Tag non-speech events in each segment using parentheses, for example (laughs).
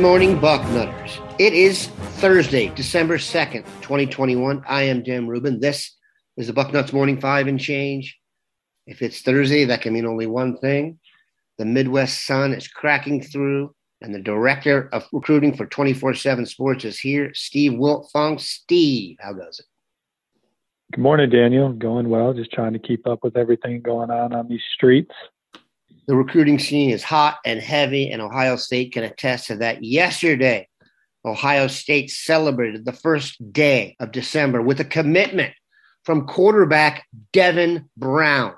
Good morning, Bucknutters. It is Thursday, December 2nd, 2021. I am Jim Rubin. This is the Bucknuts Morning Five and Change. If it's Thursday, that can mean only one thing. The Midwest sun is cracking through, and the director of recruiting for 24 7 Sports is here, Steve Wiltfong. Steve, how goes it? Good morning, Daniel. Going well. Just trying to keep up with everything going on on these streets. The recruiting scene is hot and heavy, and Ohio State can attest to that. Yesterday, Ohio State celebrated the first day of December with a commitment from quarterback Devin Brown.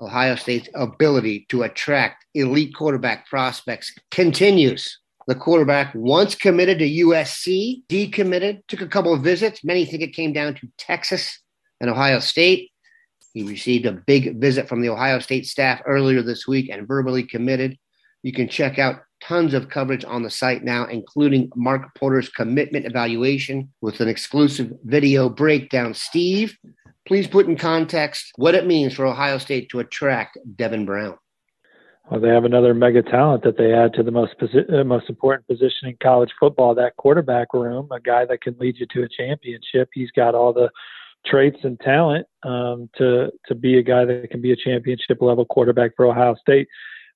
Ohio State's ability to attract elite quarterback prospects continues. The quarterback, once committed to USC, decommitted, took a couple of visits. Many think it came down to Texas and Ohio State. He received a big visit from the Ohio State staff earlier this week and verbally committed. You can check out tons of coverage on the site now, including Mark Porter's commitment evaluation with an exclusive video breakdown. Steve, please put in context what it means for Ohio State to attract Devin Brown. Well, they have another mega talent that they add to the most posi- uh, most important position in college football, that quarterback room, a guy that can lead you to a championship. He's got all the traits and talent um, to to be a guy that can be a championship level quarterback for Ohio State.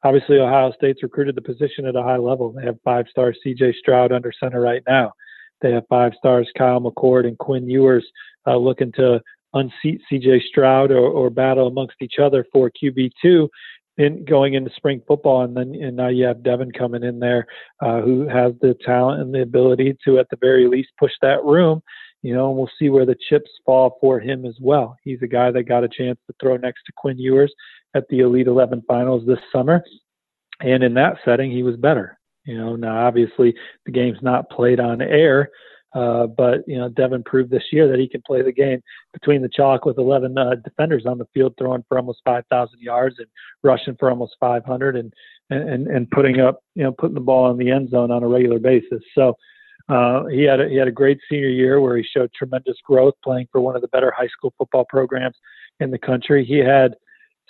Obviously, Ohio State's recruited the position at a high level. They have five stars C.J. Stroud under center right now. They have five stars Kyle McCord and Quinn Ewers uh, looking to unseat C.J. Stroud or, or battle amongst each other for QB two in going into spring football, and then and now you have Devin coming in there, uh, who has the talent and the ability to, at the very least, push that room you know, and we'll see where the chips fall for him as well. He's a guy that got a chance to throw next to Quinn Ewers at the Elite 11 finals this summer. And in that setting, he was better. You know, now obviously the game's not played on air, uh, but, you know, Devin proved this year that he can play the game between the chalk with 11 uh, defenders on the field, throwing for almost 5,000 yards and rushing for almost 500 and, and, and putting up, you know, putting the ball in the end zone on a regular basis. So, uh, he had a, he had a great senior year where he showed tremendous growth, playing for one of the better high school football programs in the country. He had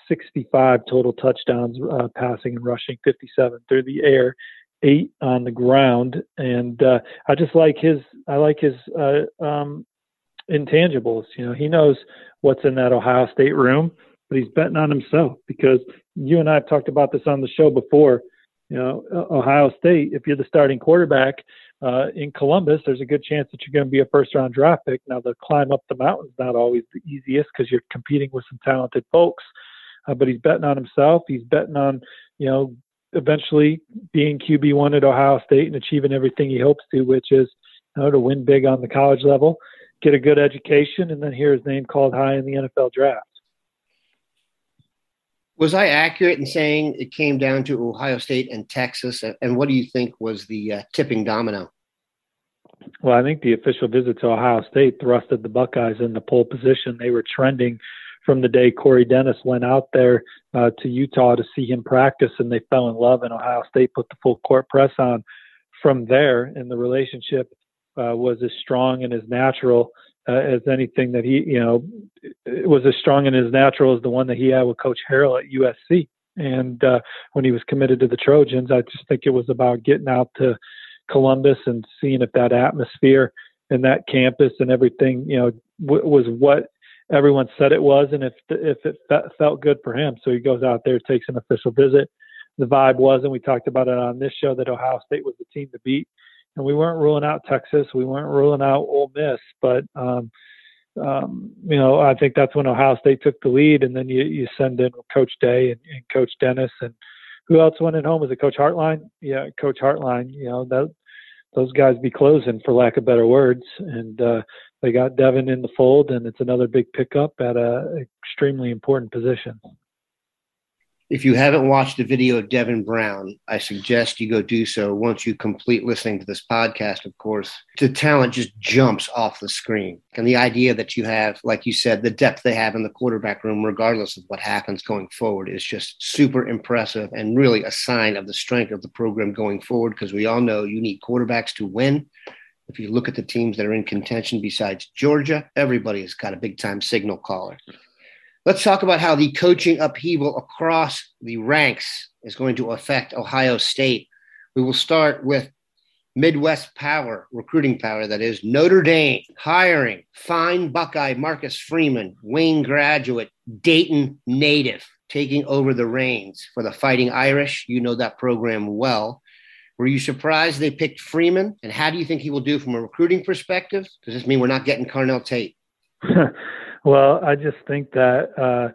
65 total touchdowns, uh, passing and rushing, 57 through the air, eight on the ground, and uh, I just like his I like his uh, um, intangibles. You know, he knows what's in that Ohio State room, but he's betting on himself because you and I have talked about this on the show before. You know, Ohio State, if you're the starting quarterback uh, in Columbus, there's a good chance that you're going to be a first round draft pick. Now, the climb up the mountain's not always the easiest because you're competing with some talented folks, uh, but he's betting on himself. He's betting on, you know, eventually being QB1 at Ohio State and achieving everything he hopes to, which is, you know, to win big on the college level, get a good education, and then hear his name called high in the NFL draft. Was I accurate in saying it came down to Ohio State and Texas? And what do you think was the uh, tipping domino? Well, I think the official visit to Ohio State thrusted the Buckeyes in the pole position. They were trending from the day Corey Dennis went out there uh, to Utah to see him practice, and they fell in love. And Ohio State put the full court press on from there, and the relationship uh, was as strong and as natural uh, as anything that he, you know, was as strong and as natural as the one that he had with Coach Harrell at USC. And uh, when he was committed to the Trojans, I just think it was about getting out to Columbus and seeing if that atmosphere and that campus and everything, you know, w- was what everyone said it was, and if if it fe- felt good for him. So he goes out there, takes an official visit. The vibe was, and we talked about it on this show, that Ohio State was the team to beat and we weren't ruling out Texas, we weren't ruling out Ole Miss, but um, um, you know, I think that's when Ohio State took the lead, and then you you send in Coach Day and, and Coach Dennis, and who else went at home? Was it Coach Hartline? Yeah, Coach Hartline. You know that those guys be closing for lack of better words, and uh, they got Devin in the fold, and it's another big pickup at a extremely important position. If you haven't watched the video of Devin Brown, I suggest you go do so once you complete listening to this podcast, of course. The talent just jumps off the screen. And the idea that you have, like you said, the depth they have in the quarterback room, regardless of what happens going forward, is just super impressive and really a sign of the strength of the program going forward because we all know you need quarterbacks to win. If you look at the teams that are in contention besides Georgia, everybody has got a big time signal caller. Let's talk about how the coaching upheaval across the ranks is going to affect Ohio State. We will start with Midwest power, recruiting power, that is Notre Dame hiring fine Buckeye Marcus Freeman, Wayne graduate, Dayton native, taking over the reins for the Fighting Irish. You know that program well. Were you surprised they picked Freeman? And how do you think he will do from a recruiting perspective? Does this mean we're not getting Carnell Tate? (laughs) Well, I just think that uh,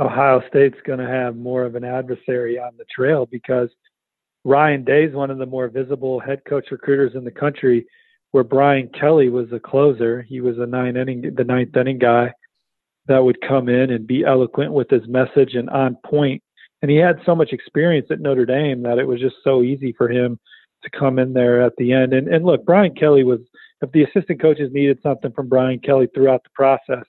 Ohio State's going to have more of an adversary on the trail because Ryan Day is one of the more visible head coach recruiters in the country. Where Brian Kelly was a closer, he was a nine inning, the ninth inning guy that would come in and be eloquent with his message and on point. And he had so much experience at Notre Dame that it was just so easy for him to come in there at the end. And, and look, Brian Kelly was if the assistant coaches needed something from Brian Kelly throughout the process,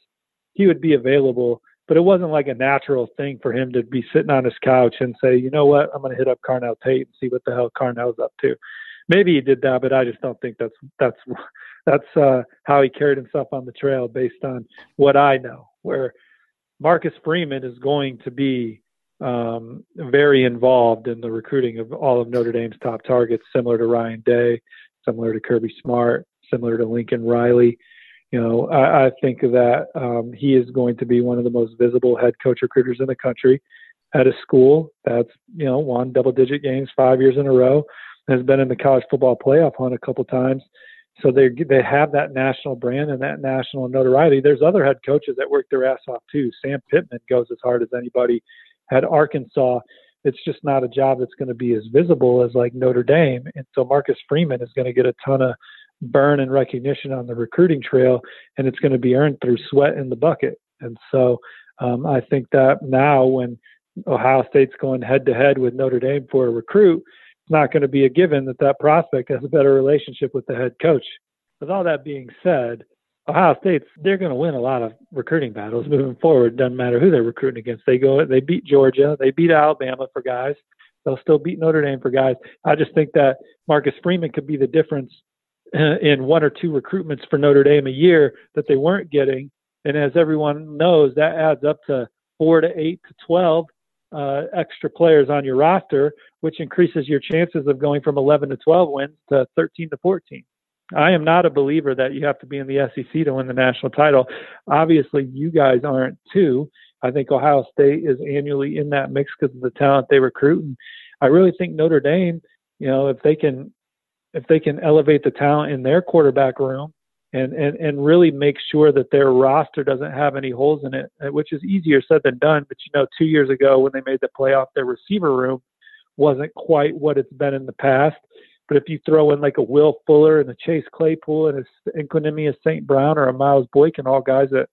he would be available. But it wasn't like a natural thing for him to be sitting on his couch and say, you know what, I'm going to hit up Carnell Tate and see what the hell Carnell's up to. Maybe he did that, but I just don't think that's that's (laughs) that's uh, how he carried himself on the trail based on what I know. Where Marcus Freeman is going to be um, very involved in the recruiting of all of Notre Dame's top targets, similar to Ryan Day, similar to Kirby Smart, similar to Lincoln Riley. You know, I, I think that um, he is going to be one of the most visible head coach recruiters in the country at a school that's you know won double digit games five years in a row, has been in the college football playoff hunt a couple times. So they they have that national brand and that national notoriety. There's other head coaches that work their ass off too. Sam Pittman goes as hard as anybody at Arkansas. It's just not a job that's going to be as visible as like Notre Dame. And so Marcus Freeman is going to get a ton of burn and recognition on the recruiting trail, and it's going to be earned through sweat in the bucket. And so um, I think that now when Ohio State's going head to head with Notre Dame for a recruit, it's not going to be a given that that prospect has a better relationship with the head coach. With all that being said, Ohio State's they're going to win a lot of recruiting battles moving forward. Doesn't matter who they're recruiting against. They go they beat Georgia, they beat Alabama for guys. They'll still beat Notre Dame for guys. I just think that Marcus Freeman could be the difference (laughs) in one or two recruitments for Notre Dame a year that they weren't getting. And as everyone knows, that adds up to four to eight to 12 uh, extra players on your roster, which increases your chances of going from 11 to 12 wins to 13 to 14. I am not a believer that you have to be in the SEC to win the national title. Obviously, you guys aren't too. I think Ohio State is annually in that mix because of the talent they recruit. And I really think Notre Dame, you know, if they can if they can elevate the talent in their quarterback room and, and, and really make sure that their roster doesn't have any holes in it, which is easier said than done. But you know, two years ago when they made the playoff, their receiver room wasn't quite what it's been in the past. But if you throw in like a Will Fuller and a Chase Claypool and a Equanimeous St. Brown or a Miles Boykin, all guys that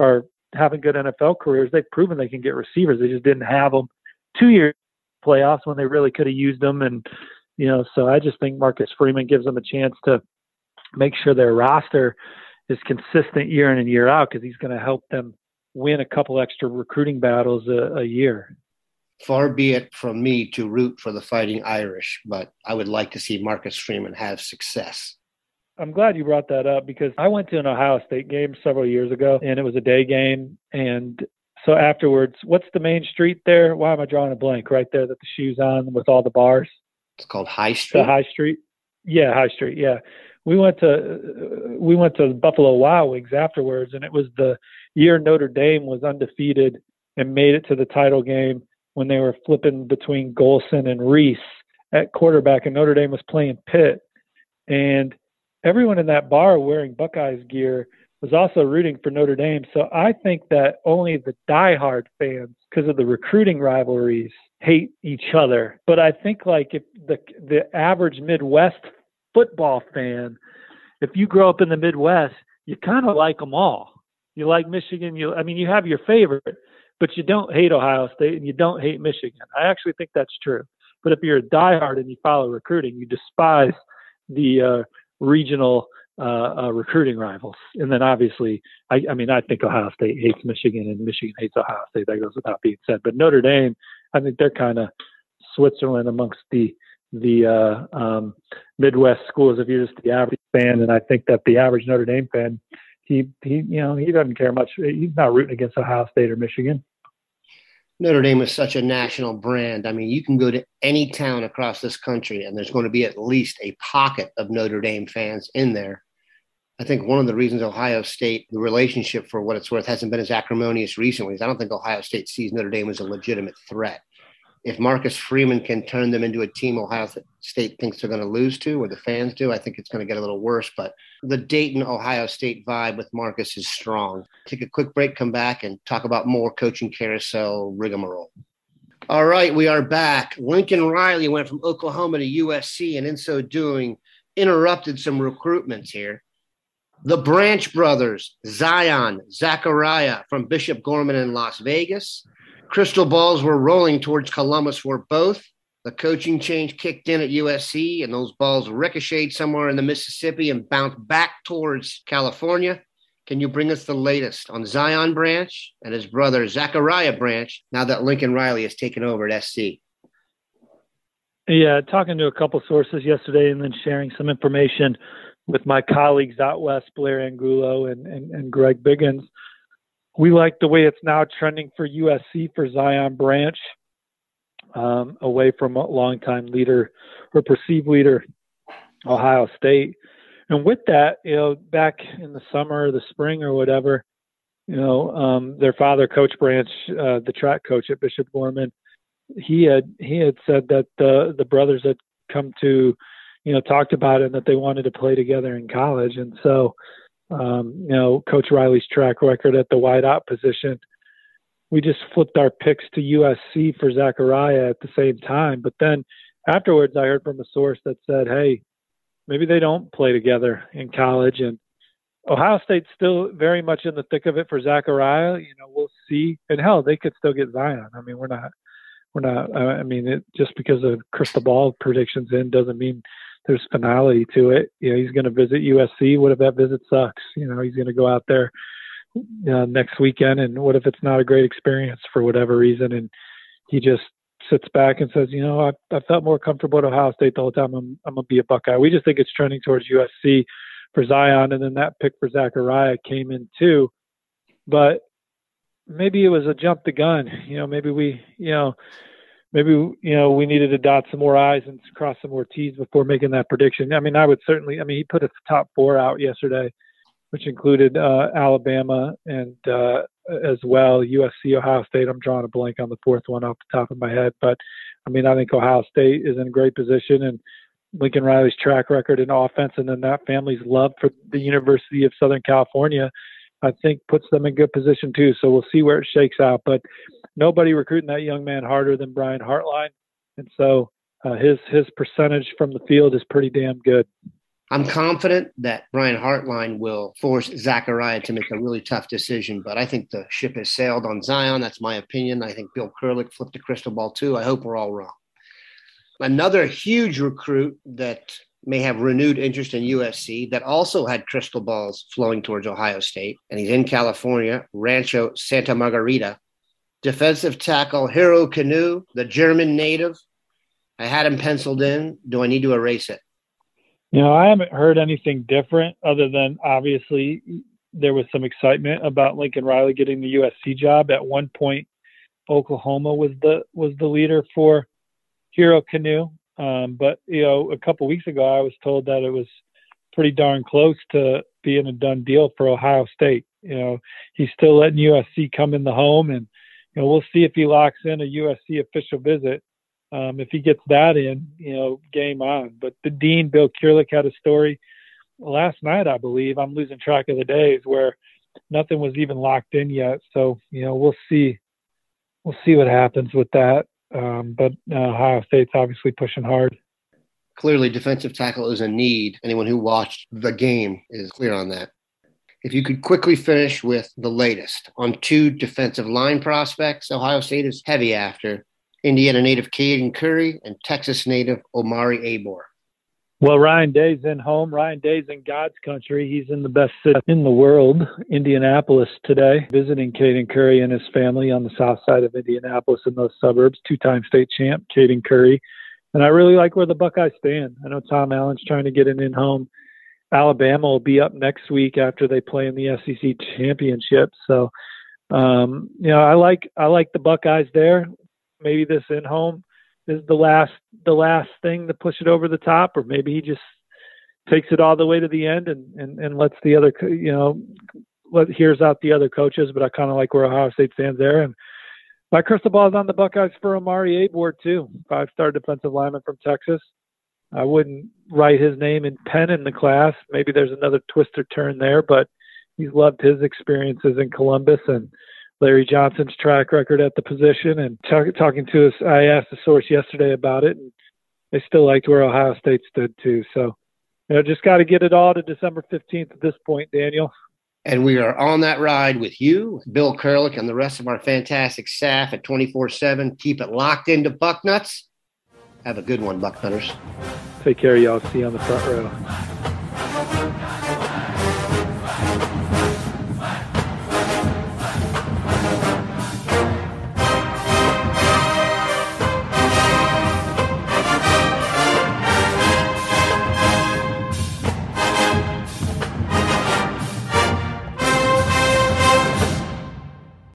are having good NFL careers, they've proven they can get receivers. They just didn't have them two years playoffs when they really could have used them. And you know, so I just think Marcus Freeman gives them a chance to make sure their roster is consistent year in and year out because he's going to help them win a couple extra recruiting battles a, a year. Far be it from me to root for the Fighting Irish, but I would like to see Marcus Freeman have success. I'm glad you brought that up because I went to an Ohio State game several years ago and it was a day game. And so afterwards, what's the main street there? Why am I drawing a blank right there that the shoe's on with all the bars? It's called High Street. The High Street. Yeah, High Street. Yeah, we went to we went to Buffalo Wild Wings afterwards, and it was the year Notre Dame was undefeated and made it to the title game when they were flipping between Golson and Rees at quarterback, and Notre Dame was playing Pitt. and everyone in that bar wearing Buckeyes gear was also rooting for Notre Dame. So I think that only the diehard fans, because of the recruiting rivalries, hate each other. But I think like if the the average Midwest football fan, if you grow up in the Midwest, you kind of like them all. You like Michigan. You, I mean, you have your favorite, but you don't hate Ohio State and you don't hate Michigan. I actually think that's true. But if you're a diehard and you follow recruiting, you despise the uh, regional uh, uh, recruiting rivals. And then obviously, I, I mean, I think Ohio State hates Michigan and Michigan hates Ohio State. That goes without being said. But Notre Dame, I think they're kind of Switzerland amongst the the uh, um, Midwest schools. If you're just the average fan, and I think that the average Notre Dame fan, he he you know he doesn't care much. He's not rooting against Ohio State or Michigan. Notre Dame is such a national brand. I mean, you can go to any town across this country, and there's going to be at least a pocket of Notre Dame fans in there. I think one of the reasons Ohio State, the relationship for what it's worth, hasn't been as acrimonious recently is I don't think Ohio State sees Notre Dame as a legitimate threat if Marcus Freeman can turn them into a team Ohio State thinks they're going to lose to, or the fans do, I think it's going to get a little worse. But the Dayton, Ohio State vibe with Marcus is strong. Take a quick break, come back, and talk about more coaching carousel rigmarole. All right, we are back. Lincoln Riley went from Oklahoma to USC, and in so doing, interrupted some recruitments here. The Branch brothers, Zion, Zachariah from Bishop Gorman in Las Vegas, crystal balls were rolling towards Columbus for both. The coaching change kicked in at USC, and those balls ricocheted somewhere in the Mississippi and bounced back towards California. Can you bring us the latest on Zion Branch and his brother Zachariah Branch now that Lincoln Riley has taken over at SC? Yeah, talking to a couple sources yesterday and then sharing some information with my colleagues out west, Blair Angulo and, and, and Greg Biggins we like the way it's now trending for USC for Zion Branch, um, away from a longtime leader or perceived leader, Ohio State. And with that, you know, back in the summer, or the spring, or whatever, you know, um, their father, Coach Branch, uh, the track coach at Bishop Gorman, he had he had said that the the brothers had come to, you know, talked about it and that they wanted to play together in college, and so um, you know, Coach Riley's track record at the wideout position. We just flipped our picks to USC for Zachariah at the same time. But then afterwards, I heard from a source that said, hey, maybe they don't play together in college. And Ohio State's still very much in the thick of it for Zachariah. You know, we'll see. And hell, they could still get Zion. I mean, we're not, we're not, I mean, it, just because of crystal ball predictions in doesn't mean there's finality to it. You know, he's going to visit USC. What if that visit sucks? You know, he's going to go out there uh, next weekend, and what if it's not a great experience for whatever reason? And he just sits back and says, you know, I, I felt more comfortable at Ohio State the whole time. I'm, I'm gonna be a Buckeye. We just think it's trending towards USC for Zion, and then that pick for Zachariah came in too. But maybe it was a jump the gun. You know, maybe we, you know, maybe you know we needed to dot some more I's and cross some more T's before making that prediction. I mean, I would certainly. I mean, he put a top four out yesterday, which included uh, Alabama and uh, as well USC, Ohio State. I'm drawing a blank on the fourth one off the top of my head, but I mean, I think Ohio State is in a great position and. Lincoln Riley's track record in offense, and then that family's love for the University of Southern California, I think puts them in good position too. So we'll see where it shakes out. But nobody recruiting that young man harder than Brian Hartline, and so uh, his his percentage from the field is pretty damn good. I'm confident that Brian Hartline will force Zachariah to make a really tough decision, but I think the ship has sailed on Zion. That's my opinion. I think Bill Kurelic flipped a crystal ball too. I hope we're all wrong. Another huge recruit that may have renewed interest in USC that also had crystal balls flowing towards Ohio State, and he's in California, Rancho Santa Margarita, defensive tackle Hero Kanu, the German native. I had him penciled in. Do I need to erase it? You know, I haven't heard anything different other than obviously there was some excitement about Lincoln Riley getting the USC job. At one point, Oklahoma was the was the leader for Hero Kanu. Um, but you know, a couple weeks ago, I was told that it was pretty darn close to being a done deal for Ohio State. You know, he's still letting USC come in the home and you know, we'll see if he locks in a USC official visit. Um, if he gets that in, you know, game on. But the dean, Bill Kurelic, had a story last night, I believe. I'm losing track of the days where nothing was even locked in yet. So you know, we'll see. We'll see what happens with that. Um, but uh, Ohio State's obviously pushing hard. Clearly, defensive tackle is a need. Anyone who watched the game is clear on that. If you could quickly finish with the latest on two defensive line prospects Ohio State is heavy after Indiana native Caden Curry and Texas native Omari Abor. Well, Ryan Day's in home. Ryan Day's in God's country. He's in the best city in the world, Indianapolis, today, visiting Caden Curry and his family on the south side of Indianapolis in those suburbs. Two time state champ, Caden Curry. And I really like where the Buckeyes stand. I know Tom Allen's trying to get an in home. Alabama will be up next week after they play in the SEC championship. So, um, you know, I like I like the Buckeyes there. Maybe this in home is the last the last thing to push it over the top, or maybe he just takes it all the way to the end and and, and lets the other you know let hears out the other coaches. But I kind of like where Ohio State stands there, and my crystal ball is on the Buckeyes for Omari Abor too, five star defensive lineman from Texas. I wouldn't write his name in pen in the class. Maybe there's another twist or turn there, but he's loved his experiences in Columbus and Larry Johnson's track record at the position. And talking to us, I asked the source yesterday about it, and they still liked where Ohio State stood too. So, you know, just got to get it all to December 15th at this point, Daniel. And we are on that ride with you, Bill Kurelic, and the rest of our fantastic staff at 24 7. Keep it locked into Bucknuts. Have a good one, Bucknutters. Take care, y'all. See you on the front row.